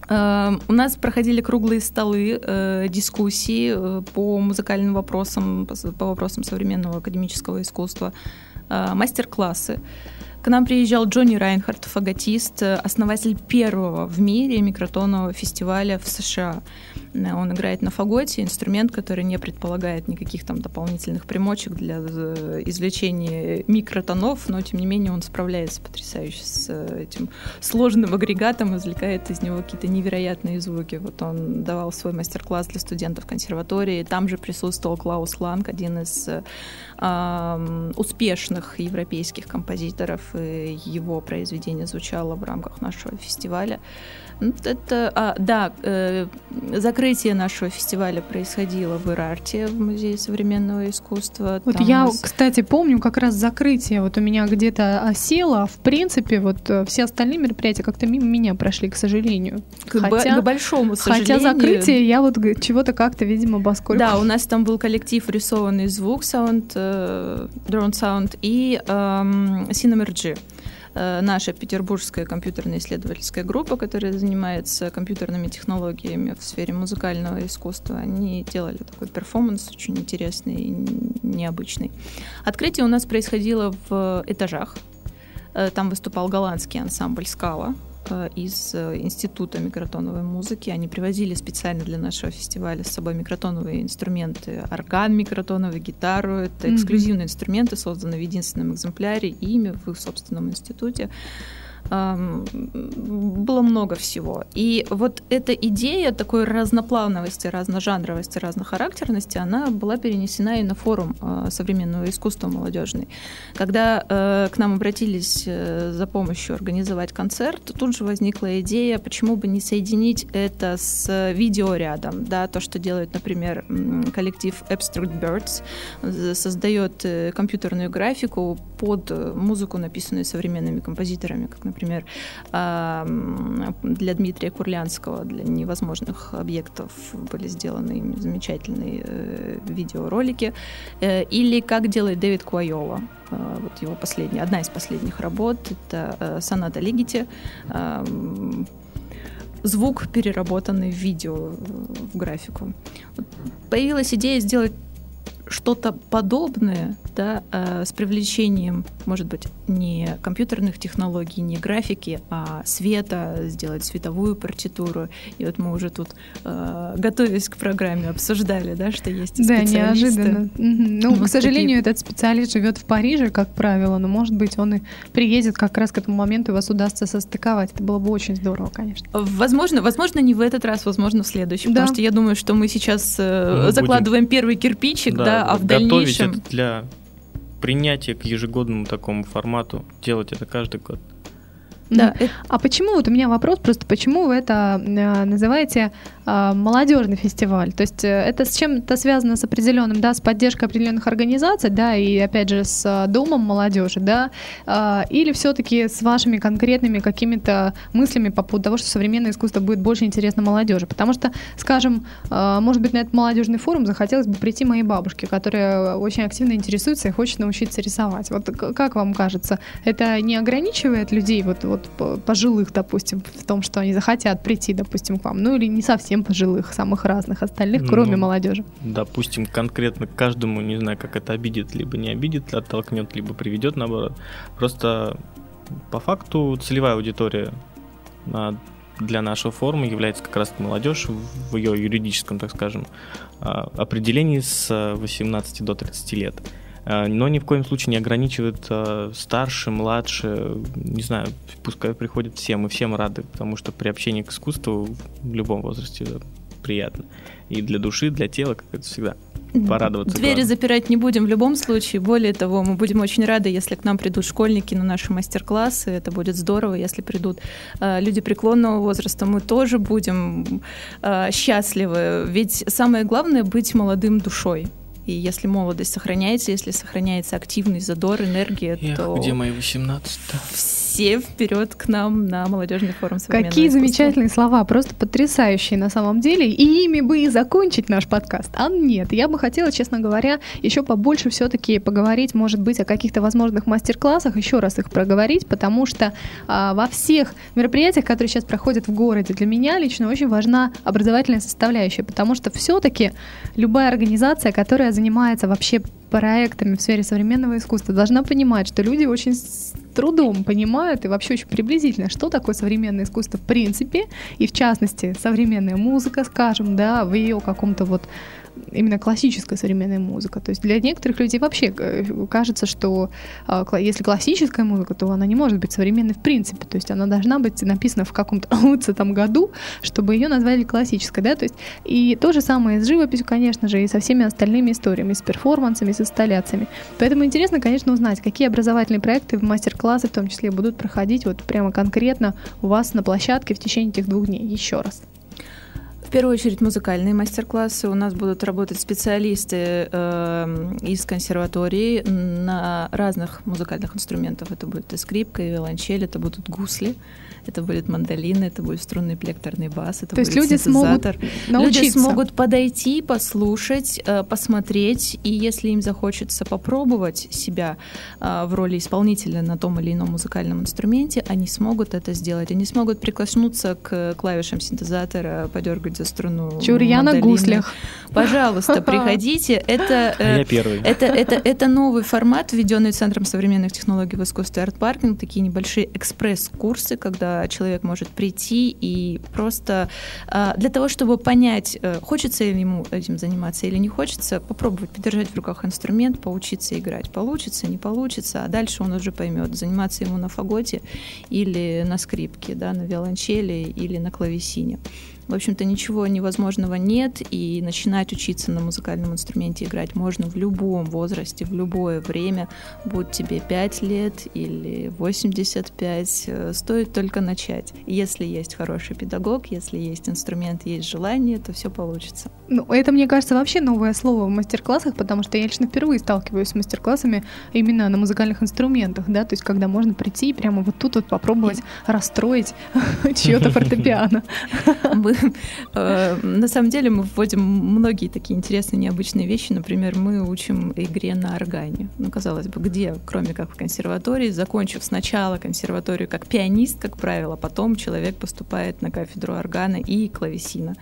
Эм, у нас проходили круглые столы, э, дискуссии э, по музыкальным вопросам, по вопросам современного академического искусства, э, мастер-классы. К нам приезжал Джонни Райнхард, фаготист, основатель первого в мире микротонового фестиваля в США. Он играет на фаготе, инструмент, который не предполагает никаких там дополнительных примочек для э, извлечения микротонов, но тем не менее он справляется потрясающе с э, этим сложным агрегатом, извлекает из него какие-то невероятные звуки. Вот он давал свой мастер-класс для студентов консерватории, там же присутствовал Клаус Ланг, один из успешных европейских композиторов, и его произведение звучало в рамках нашего фестиваля. Ну, это, а, да, э, закрытие нашего фестиваля происходило в Ирарте, в Музее современного искусства. Вот Там я, нас... кстати, помню как раз закрытие. Вот у меня где-то осело. А в принципе, вот э, все остальные мероприятия как-то мимо меня прошли, к сожалению. К, хотя, к большому сожалению. Хотя закрытие я вот чего-то как-то, видимо, поскольку... Да, у нас там был коллектив рисованный звук, sound, э, drawn sound и э. Э, наша петербургская компьютерная исследовательская группа, которая занимается компьютерными технологиями в сфере музыкального искусства, они делали такой перформанс очень интересный и необычный. Открытие у нас происходило в этажах. Э, там выступал голландский ансамбль «Скала», Э, из э, Института микротоновой музыки. Они привозили специально для нашего фестиваля с собой микротоновые инструменты, орган микротоновый, гитару. Это эксклюзивные mm-hmm. инструменты, созданные в единственном экземпляре, ими в их собственном институте было много всего. И вот эта идея такой разноплановости, разножанровости, разнохарактерности, она была перенесена и на форум а, современного искусства молодежный. Когда э, к нам обратились э, за помощью организовать концерт, тут же возникла идея, почему бы не соединить это с видеорядом, да, то, что делает, например, коллектив Abstract Birds, создает э, компьютерную графику под музыку, написанную современными композиторами, как, например, например, для Дмитрия Курлянского, для невозможных объектов были сделаны замечательные э, видеоролики. Э, или как делает Дэвид Куайола. Э, вот его последняя, одна из последних работ, это соната Лигити звук, переработанный в видео, в графику. Появилась идея сделать что-то подобное, да, э, с привлечением, может быть, не компьютерных технологий, не графики, а света, сделать световую партитуру. И вот мы уже тут, э, готовясь к программе, обсуждали, да, что есть Да, неожиданно. Ну, вот к сожалению, такие... этот специалист живет в Париже, как правило, но, может быть, он и приедет как раз к этому моменту, и вас удастся состыковать. Это было бы очень здорово, конечно. Возможно, возможно, не в этот раз, возможно, в следующем, да. потому что я думаю, что мы сейчас э, мы закладываем будем... первый кирпичик, да, да а в дальнейшем... это для принятия к ежегодному такому формату, делать это каждый год. Да. А почему, вот у меня вопрос просто, почему вы это э, называете молодежный фестиваль? То есть э, это с чем-то связано с определенным, да, с поддержкой определенных организаций, да, и опять же с э, домом молодежи, да, э, или все-таки с вашими конкретными какими-то мыслями по поводу того, что современное искусство будет больше интересно молодежи? Потому что, скажем, может быть, на этот молодежный форум захотелось бы прийти моей бабушке, которая очень активно интересуется и хочет научиться рисовать. Вот как вам кажется, это не ограничивает людей вот вот пожилых, допустим, в том, что они захотят прийти, допустим, к вам, ну или не совсем пожилых, самых разных остальных, кроме ну, молодежи. Допустим, конкретно каждому, не знаю, как это обидит, либо не обидит, оттолкнет, либо приведет, наоборот. Просто по факту целевая аудитория для нашего форума является как раз молодежь в ее юридическом, так скажем, а, определении с 18 до 30 лет. Э, но ни в коем случае не ограничивает э, старше, младше, не знаю, пускай приходят все, мы всем рады, потому что при общении к искусству в любом возрасте приятно. И для души, для тела, как это всегда порадоваться. Двери главное. запирать не будем в любом случае. Более того, мы будем очень рады, если к нам придут школьники на наши мастер-классы. Это будет здорово, если придут э, люди преклонного возраста. Мы тоже будем э, счастливы. Ведь самое главное быть молодым душой. И если молодость сохраняется, если сохраняется активный задор, энергия, Эх, то... где мои 18 -то? Все вперед к нам на молодежный форум Какие искусства. замечательные слова, просто потрясающие на самом деле. И ими бы и закончить наш подкаст. А нет, я бы хотела, честно говоря, еще побольше все-таки поговорить, может быть, о каких-то возможных мастер-классах, еще раз их проговорить, потому что а, во всех мероприятиях, которые сейчас проходят в городе, для меня лично очень важна образовательная составляющая, потому что все-таки любая организация, которая занимается вообще проектами в сфере современного искусства, должна понимать, что люди очень трудом понимают и вообще очень приблизительно, что такое современное искусство в принципе, и в частности современная музыка, скажем, да, в ее каком-то вот именно классическая современная музыка. То есть для некоторых людей вообще э, кажется, что а, если классическая музыка, то она не может быть современной в принципе. То есть она должна быть написана в каком-то там году, чтобы ее назвали классической. Да? То есть и то же самое с живописью, конечно же, и со всеми остальными историями, с перформансами, с инсталляциями. Поэтому интересно, конечно, узнать, какие образовательные проекты, мастер-классы в том числе будут проходить вот прямо конкретно у вас на площадке в течение этих двух дней. Еще раз. В первую очередь музыкальные мастер-классы. У нас будут работать специалисты э, из консерватории на разных музыкальных инструментах. Это будет и скрипка, и виолончель, это будут гусли это будет мандолина, это будет струнный плекторный бас, это То будет есть люди смогут научиться. Люди смогут подойти, послушать, э, посмотреть, и если им захочется попробовать себя э, в роли исполнителя на том или ином музыкальном инструменте, они смогут это сделать. Они смогут прикоснуться к клавишам синтезатора, подергать за струну. Чур, я на гуслях. Пожалуйста, приходите. Это, а первый. Это, это, это новый формат, введенный Центром современных технологий в искусстве арт-паркинг, такие небольшие экспресс-курсы, когда человек может прийти и просто а, для того, чтобы понять, э, хочется ли ему этим заниматься или не хочется, попробовать подержать в руках инструмент, поучиться играть. Получится, не получится, а дальше он уже поймет, заниматься ему на фаготе или на скрипке, да, на виолончели или на клавесине. В общем-то, ничего невозможного нет, и начинать учиться на музыкальном инструменте играть можно в любом возрасте, в любое время, будь тебе 5 лет или 85, э, стоит только начать. Если есть хороший педагог, если есть инструмент, есть желание, то все получится. Ну, это, мне кажется, вообще новое слово в мастер-классах, потому что я лично впервые сталкиваюсь с мастер-классами именно на музыкальных инструментах, да, то есть когда можно прийти и прямо вот тут вот попробовать расстроить чье-то фортепиано. Мы на самом деле мы вводим многие такие интересные, необычные вещи. Например, мы учим игре на органе. Ну, казалось бы, где, кроме как в консерватории, закончив сначала консерваторию как пианист, как правило, потом человек поступает на кафедру органа и клавесина.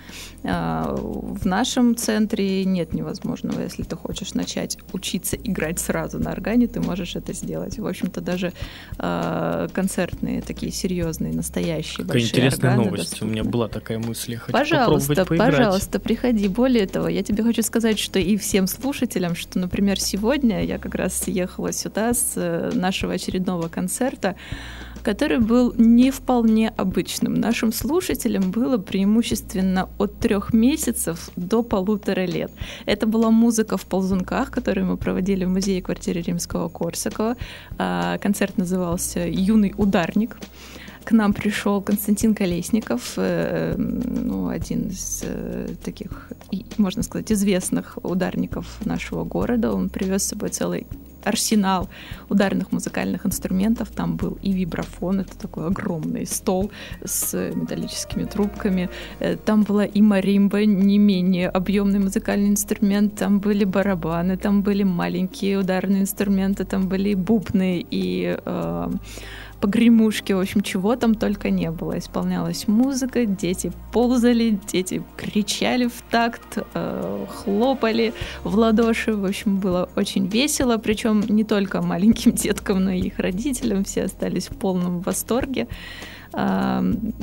А, в нашем центре нет невозможного. Если ты хочешь начать учиться играть сразу на органе, ты можешь это сделать. В общем-то, даже а, концертные, такие серьезные, настоящие, Какая большие интересная органы новость. доступны. У меня была такая мысль мысли. Хочу пожалуйста, пожалуйста, приходи. Более того, я тебе хочу сказать, что и всем слушателям, что, например, сегодня я как раз ехала сюда с э, нашего очередного концерта, который был не вполне обычным. Нашим слушателям было преимущественно от трех месяцев до полутора лет. Это была музыка в ползунках, которую мы проводили в музее квартиры римского Корсакова. А, концерт назывался «Юный ударник». К нам пришел Константин Колесников, э, ну, один из э, таких, можно сказать, известных ударников нашего города. Он привез с собой целый арсенал ударных музыкальных инструментов. Там был и вибрафон, это такой огромный стол с металлическими трубками. Э, там была и маримба, не менее объемный музыкальный инструмент. Там были барабаны, там были маленькие ударные инструменты, там были бубны и э, погремушки, в общем, чего там только не было. Исполнялась музыка, дети ползали, дети кричали в такт, э, хлопали в ладоши. В общем, было очень весело, причем не только маленьким деткам, но и их родителям. Все остались в полном восторге. Э,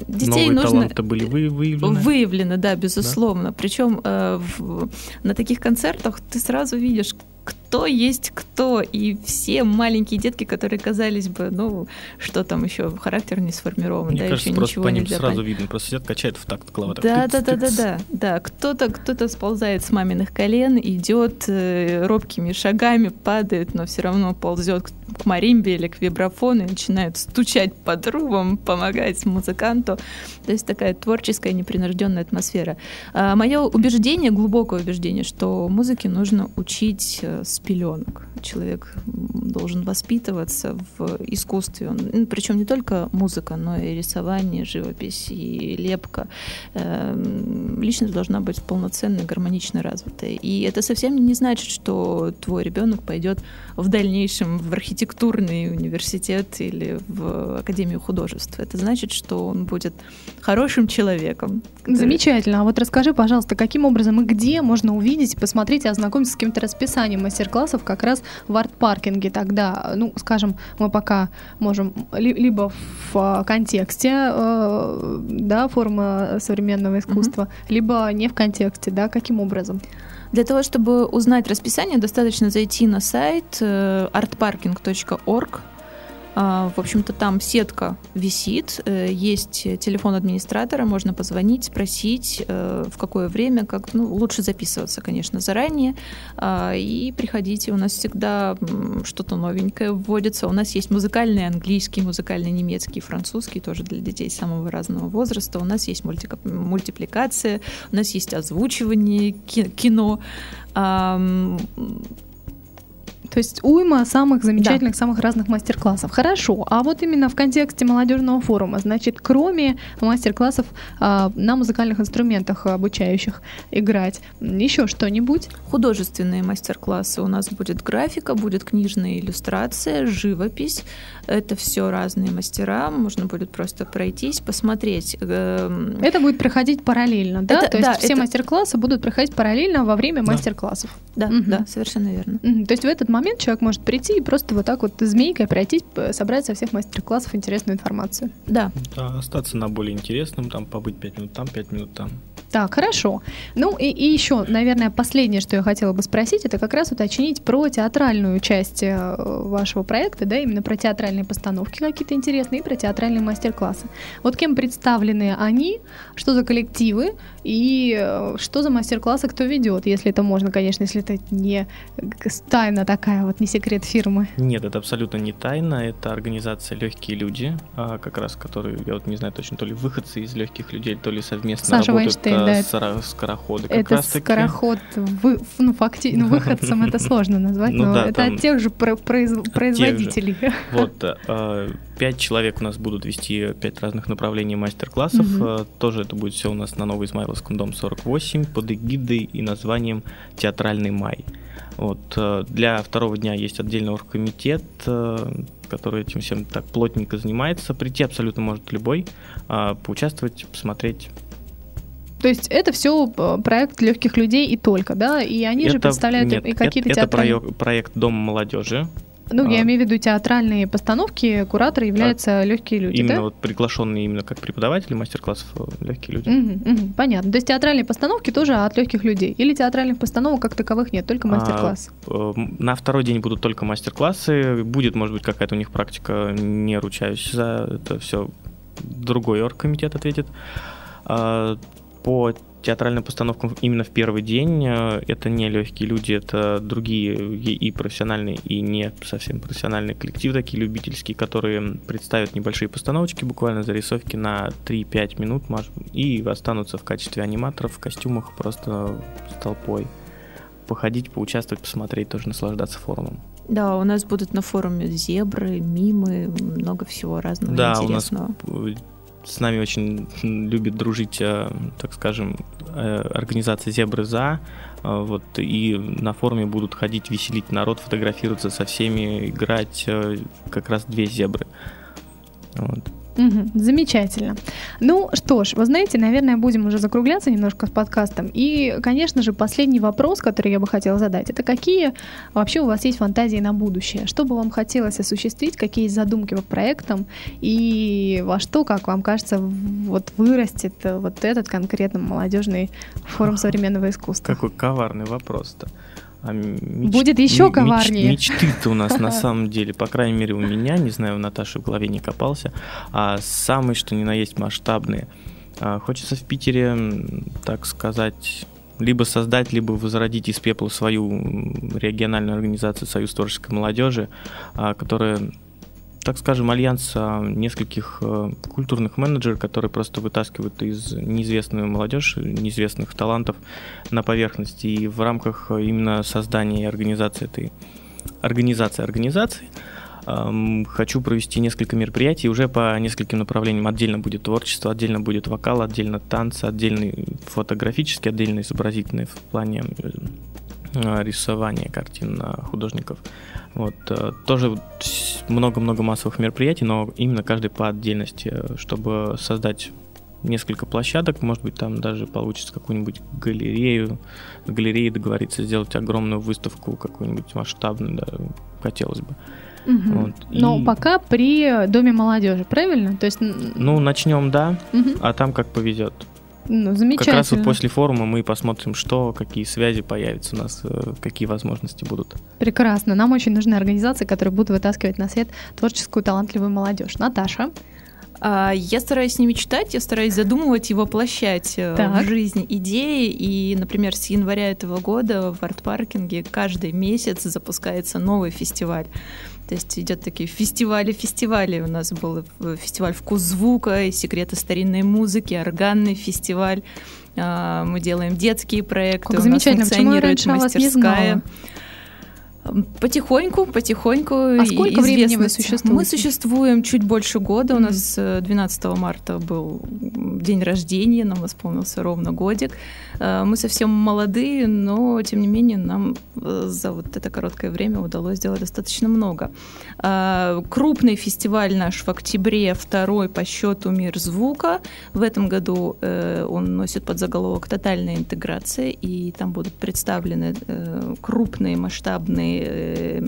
детей Новые нужно... таланты были выявлены? Выявлены, да, безусловно. Да? Причем э, в, на таких концертах ты сразу видишь, кто есть кто, и все маленькие детки, которые казались бы, ну, что там еще, характер не сформирован, Мне да, кажется, еще просто ничего по ним сразу понять. видно, просто сидят, качают в такт клавы. Да, да, да, да, да, да. Кто-то, кто-то сползает с маминых колен, идет э, робкими шагами, падает, но все равно ползет маримбе или к вибрафону и начинает стучать по трубам, помогать музыканту. То есть такая творческая, непринужденная атмосфера. А, мое убеждение, глубокое убеждение, что музыке нужно учить э, с пеленок. Человек должен воспитываться в искусстве. Он, причем не только музыка, но и рисование, живопись и лепка. Эм, личность должна быть полноценной, гармонично развитой. И это совсем не значит, что твой ребенок пойдет в дальнейшем в архитектурный университет или в Академию художеств. Это значит, что он будет хорошим человеком. который- Замечательно. А вот расскажи, пожалуйста, каким образом и где можно увидеть, посмотреть и ознакомиться с каким-то расписанием мастер-классов как раз в арт-паркинге. Тогда, ну, скажем, мы пока можем ли- либо в а, контексте э, да, формы современного искусства, либо не в контексте, да, каким образом? Для того, чтобы узнать расписание, достаточно зайти на сайт э, artparking.org. А, В общем-то, там сетка висит, э, есть телефон администратора, можно позвонить, спросить, э, в какое время, как, ну, лучше записываться, конечно, заранее, а, и приходите, у нас всегда что-то новенькое вводится, у нас есть музыкальный английский, музыкальный немецкий, французский, тоже для детей самого разного возраста, у нас есть мультика- мультипликация, у нас есть озвучивание ки- кино, То есть уйма самых замечательных, самых разных мастер-классов. Хорошо. А вот именно в контексте молодежного форума, значит, кроме мастер-классов а, на музыкальных инструментах обучающих играть, еще что-нибудь? художественные мастер-классы. У нас будет графика, будет книжная иллюстрация, живопись. Это все разные мастера. Можно будет просто пройтись, посмотреть. Эм, Это будет проходить параллельно, да? Это- То есть да, все это- мастер-классы будут проходить параллельно во время Да. мастер-классов. Да, Мгм. да, совершенно верно. То есть в этот момент человек может прийти и просто вот так вот змейкой пройтись, собрать со всех мастер-классов интересную информацию. Да. Да, остаться на более интересном, там побыть 5 минут там, 5 минут там. Так, хорошо. Ну и, и еще, наверное, последнее, что я хотела бы спросить, это как раз уточнить про театральную часть э, вашего проекта, да, именно про театральные постановки какие-то интересные и про театральные мастер-классы. Вот кем представлены они, что за коллективы и э, что за мастер-классы кто ведет, если это можно, конечно, если это не тайна такая, вот не секрет фирмы. Нет, это абсолютно не тайна, это организация «Легкие люди», а, как раз которые, я вот не знаю точно, то ли выходцы из «Легких людей», то ли совместно Саша работают Вайнштейн, а, да, это- скоро- скороходы. Как это скороход, вы, ну, факти, ну, выходцем это сложно назвать, Ну но да, это там от тех же про- произ- производителей. Вот, э, пять человек у нас будут вести пять разных направлений мастер-классов. Э, Тоже это будет все у нас на Новой Измайловском дом 48 под эгидой и названием «Театральный май». Вот, э, для второго дня есть отдельный оргкомитет, который этим всем так плотненько занимается. Прийти абсолютно может любой, а, поучаствовать, посмотреть. То есть это все проект легких людей и только, да? И они же Это- представляют нет, и какие-то это, это театральные... проект, проект Дом молодежи. Ну, я а. имею в виду театральные постановки, кураторы являются легкие люди, именно да? вот приглашенные именно как преподаватели мастер-классов э, легкие люди. Мгм, мгм, понятно. То есть театральные постановки тоже от легких людей. Или театральных постановок как таковых нет, только А, мастер-класс. Э, На второй день будут только мастер-классы. Будет, может быть, какая-то у них практика, не ручаюсь за это все. Другой оргкомитет ответит. А, По театральным постановкам именно в первый день э, это не легкие люди, это другие и профессиональные, и не совсем профессиональные коллективы, такие любительские, которые представят небольшие постановочки, буквально зарисовки на 3-5 минут, и останутся в качестве аниматоров в костюмах просто с толпой походить, поучаствовать, посмотреть, тоже наслаждаться форумом. Да, у нас будут на форуме зебры, мимы, много всего разного Да, у нас интересного. С нами очень любит дружить, э, так скажем, э, организация Зебры за. э, Вот, и на форуме будут ходить, веселить народ, фотографироваться со всеми, играть как раз две зебры. Вот. Мгм, замечательно. Ну что ж, вы знаете, наверное, будем уже закругляться немножко с подкастом. И, конечно же, последний вопрос, который я бы хотела задать, это какие вообще у вас есть фантазии на будущее? Что бы вам хотелось осуществить, какие есть задумки по проектам и во что, как вам кажется, вот вырастет вот этот конкретно молодежный форум современного искусства? Какой коварный вопрос-то. А меч... Будет еще коварнее. Меч... Мечты-то у нас на самом деле, по крайней мере, у меня, не знаю, у Наташи в голове не копался, а самые, что ни на есть, масштабные. А, хочется в Питере, так сказать, либо создать, либо возродить из пепла свою региональную организацию Союз творческой молодежи, а, которая так скажем, альянс а, нескольких э, культурных менеджеров, которые просто вытаскивают из неизвестную молодежь, неизвестных талантов на поверхность. И в рамках именно создания и организации этой организации организации хочу провести несколько мероприятий уже по нескольким направлениям. Отдельно будет творчество, отдельно будет вокал, отдельно танцы, отдельный фотографический, отдельно изобразительный в плане э, рисования картин художников. Вот, э, тоже много-много массовых мероприятий, но именно каждый по отдельности, э, чтобы создать несколько площадок, может быть, там даже получится какую-нибудь галерею, с галереей договориться сделать огромную выставку какую-нибудь масштабную, да, хотелось бы. Угу. Вот. Но И... пока при Доме молодежи, правильно? То есть... Ну, начнем, да, угу. а там как повезет. Ну, замечательно. Как раз вот после форума мы посмотрим, что, какие связи появятся у нас, э, какие возможности будут. Прекрасно. Нам очень нужны организации, которые будут вытаскивать на свет творческую, талантливую молодежь. Наташа. А, я стараюсь не мечтать, я стараюсь задумывать и воплощать э, так. в жизнь идеи. И, например, с января этого года в арт-паркинге каждый месяц запускается новый фестиваль. То есть идет такие фестивали-фестивали. У нас был фестиваль «Вкус звука», «Секреты старинной музыки», органный фестиваль. А, мы делаем детские проекты. Как у нас функционирует мастерская. Потихоньку, потихоньку. А сколько времени вы существуете? Мы существуем чуть больше года. У нас 12 э, марта был день рождения, нам исполнился ровно годик. Э, мы совсем молодые, но, тем не менее, нам э, за вот это короткое время удалось сделать достаточно много. Крупный фестиваль наш в октябре, второй по счету «Мир звука». В этом году он носит под заголовок «Тотальная интеграция», и там будут представлены крупные масштабные Э,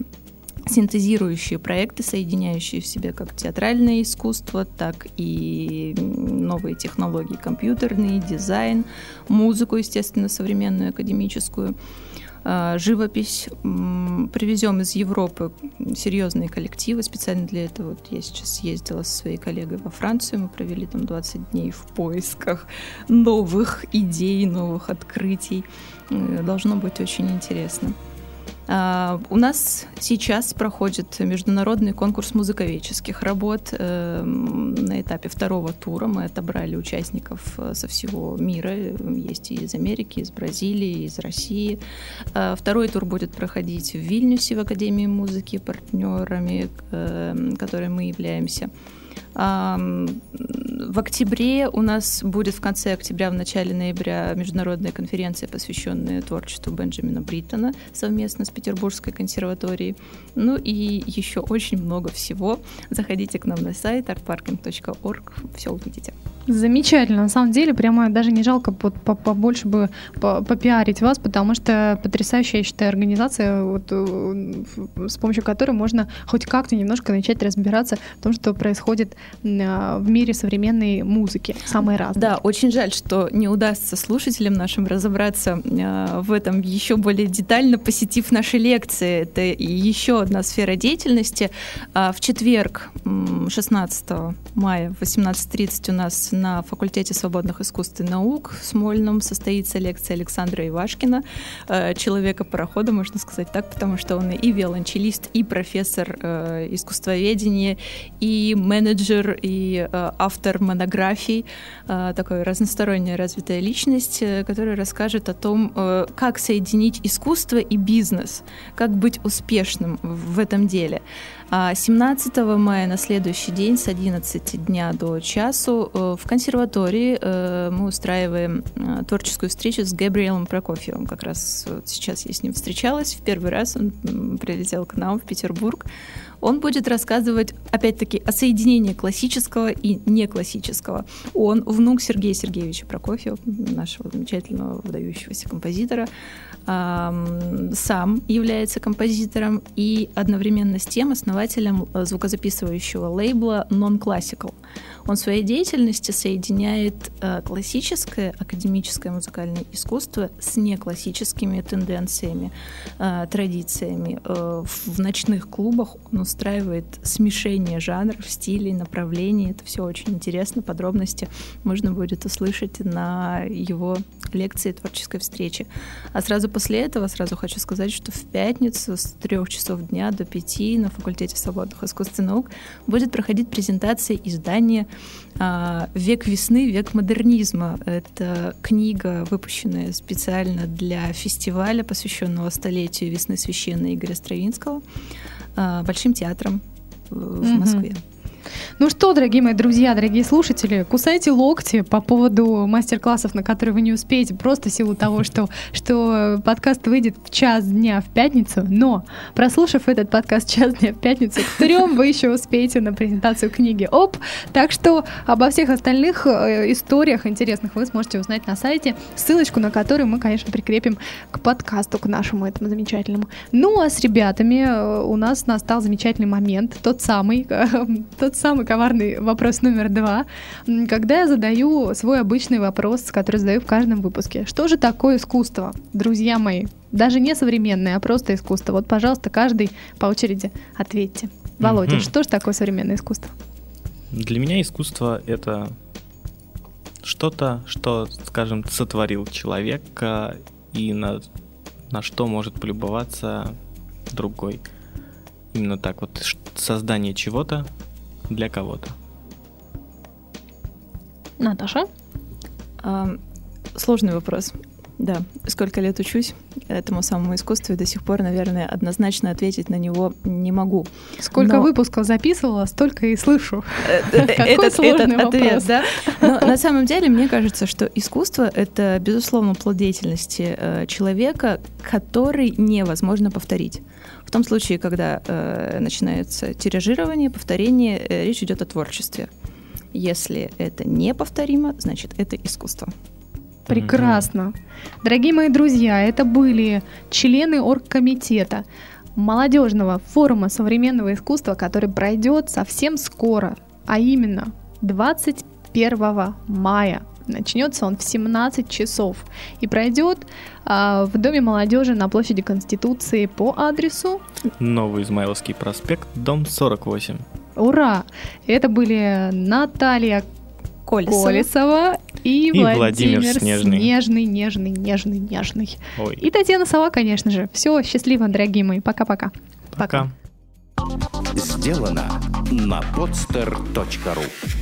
синтезирующие проекты, соединяющие в себе как театральное искусство, так и новые технологии, компьютерный дизайн, музыку, естественно, современную академическую, а, живопись. Привезем из Европы серьезные коллективы. Специально для этого вот я сейчас ездила со своей коллегой во Францию. Мы провели там 20 дней в поисках новых идей, новых открытий. Э, должно быть очень интересно. А, у нас сейчас проходит международный конкурс музыковедческих работ э, на этапе второго тура. Мы отобрали участников э, со всего мира. Есть и из Америки, из Бразилии, из России. А, второй тур будет проходить в Вильнюсе в Академии музыки, партнерами, э, которой мы являемся. В октябре у нас будет в конце октября, в начале ноября международная конференция, посвященная творчеству Бенджамина Бриттона совместно с Петербургской консерваторией. Ну и еще очень много всего. Заходите к нам на сайт artparking.org, все увидите. Замечательно. На самом деле, прямо даже не жалко побольше бы попиарить вас, потому что потрясающая, я считаю, организация, вот, э, с помощью которой можно хоть как-то немножко начать разбираться в том, что происходит в мире современной музыки, самые разные. Да, очень жаль, что не удастся слушателям нашим разобраться а, в этом еще более детально, посетив наши лекции. Это еще одна сфера деятельности. А, в четверг, 16 мая в 18.30 у нас на факультете свободных искусств и наук в Смольном состоится лекция Александра Ивашкина, э, человека-парохода, можно сказать так, потому что он и виолончелист, и профессор э, искусствоведения, и менеджер, и э, автор монографий, такой разносторонняя развитая личность, которая расскажет о том, как соединить искусство и бизнес, как быть успешным в этом деле. 17 а мая на следующий день с 11 дня до часу э, в консерватории э, мы устраиваем э, творческую встречу с Габриэлом Прокофьевым. Как раз сейчас я с ним встречалась. В первый раз он прилетел к нам в Петербург. Он будет рассказывать, опять-таки, о соединении классического и неклассического. Он внук Сергея Сергеевича Прокофьева, нашего замечательного выдающегося композитора, сам является композитором и одновременно с тем основателем э, звукозаписывающего лейбла Non-Classical. Он в своей деятельности соединяет э, классическое академическое музыкальное искусство с неклассическими тенденциями, э, традициями. В ночных клубах он устраивает смешение жанров, стилей, направлений. Это все очень интересно, подробности можно будет услышать на его лекции творческой встречи. А сразу после этого сразу хочу сказать, что в пятницу с трех часов дня до пяти на факультете свободных искусств и наук будет проходить презентация издания «Век весны, век модернизма». Это книга, выпущенная специально для фестиваля, посвященного столетию весны священной Игоря Стравинского, а, Большим театром в Москве. Mm-hmm. Ну что, дорогие мои друзья, дорогие слушатели, кусайте локти по поводу мастер-классов, на которые вы не успеете, просто в силу того, что, что подкаст выйдет в час дня в пятницу, но прослушав этот подкаст час дня в пятницу, к трем вы еще успеете на презентацию книги ОП. Так что обо всех остальных э, историях интересных вы сможете узнать на сайте, ссылочку на которую мы, конечно, прикрепим к подкасту, к нашему этому замечательному. Ну а с ребятами э, у нас настал замечательный момент, тот самый, тот самый коварный вопрос номер два. Когда я задаю свой обычный вопрос, который задаю в каждом выпуске. Что же такое искусство, друзья мои? Даже не современное, а просто искусство. Вот, пожалуйста, каждый по очереди ответьте. Володя, mm-hmm. что же такое современное искусство? Для меня искусство — это что-то, что, скажем, сотворил человек и на, на что может полюбоваться другой. Именно так вот создание чего-то, для кого-то. Наташа? А, сложный вопрос. Да, сколько лет учусь этому самому искусству, и до сих пор, наверное, однозначно ответить на него не могу. Сколько Но... выпусков записывала, столько и слышу. Э, э, этот, ответ, да? Но на самом деле, мне кажется, что искусство — это, безусловно, плод деятельности э, человека, который невозможно повторить. В том случае, когда э, начинается тиражирование, повторение, э, речь идет о творчестве. Если это неповторимо, значит, это искусство. Прекрасно. Дорогие мои друзья, это были члены оргкомитета молодежного форума современного искусства, который пройдет совсем скоро, а именно 21 мая. Начнется он в 17 часов и пройдет а, в Доме молодежи на площади Конституции по адресу Новый Измайловский проспект, дом 48. Ура! Это были Наталья Колесова, Колесова и, и Владимир, Владимир Снежный. Снежный, нежный, нежный, нежный. Ой. И Татьяна Сова, конечно же. Все, счастливо, дорогие мои. Пока-пока. Пока. Сделано на podster.ru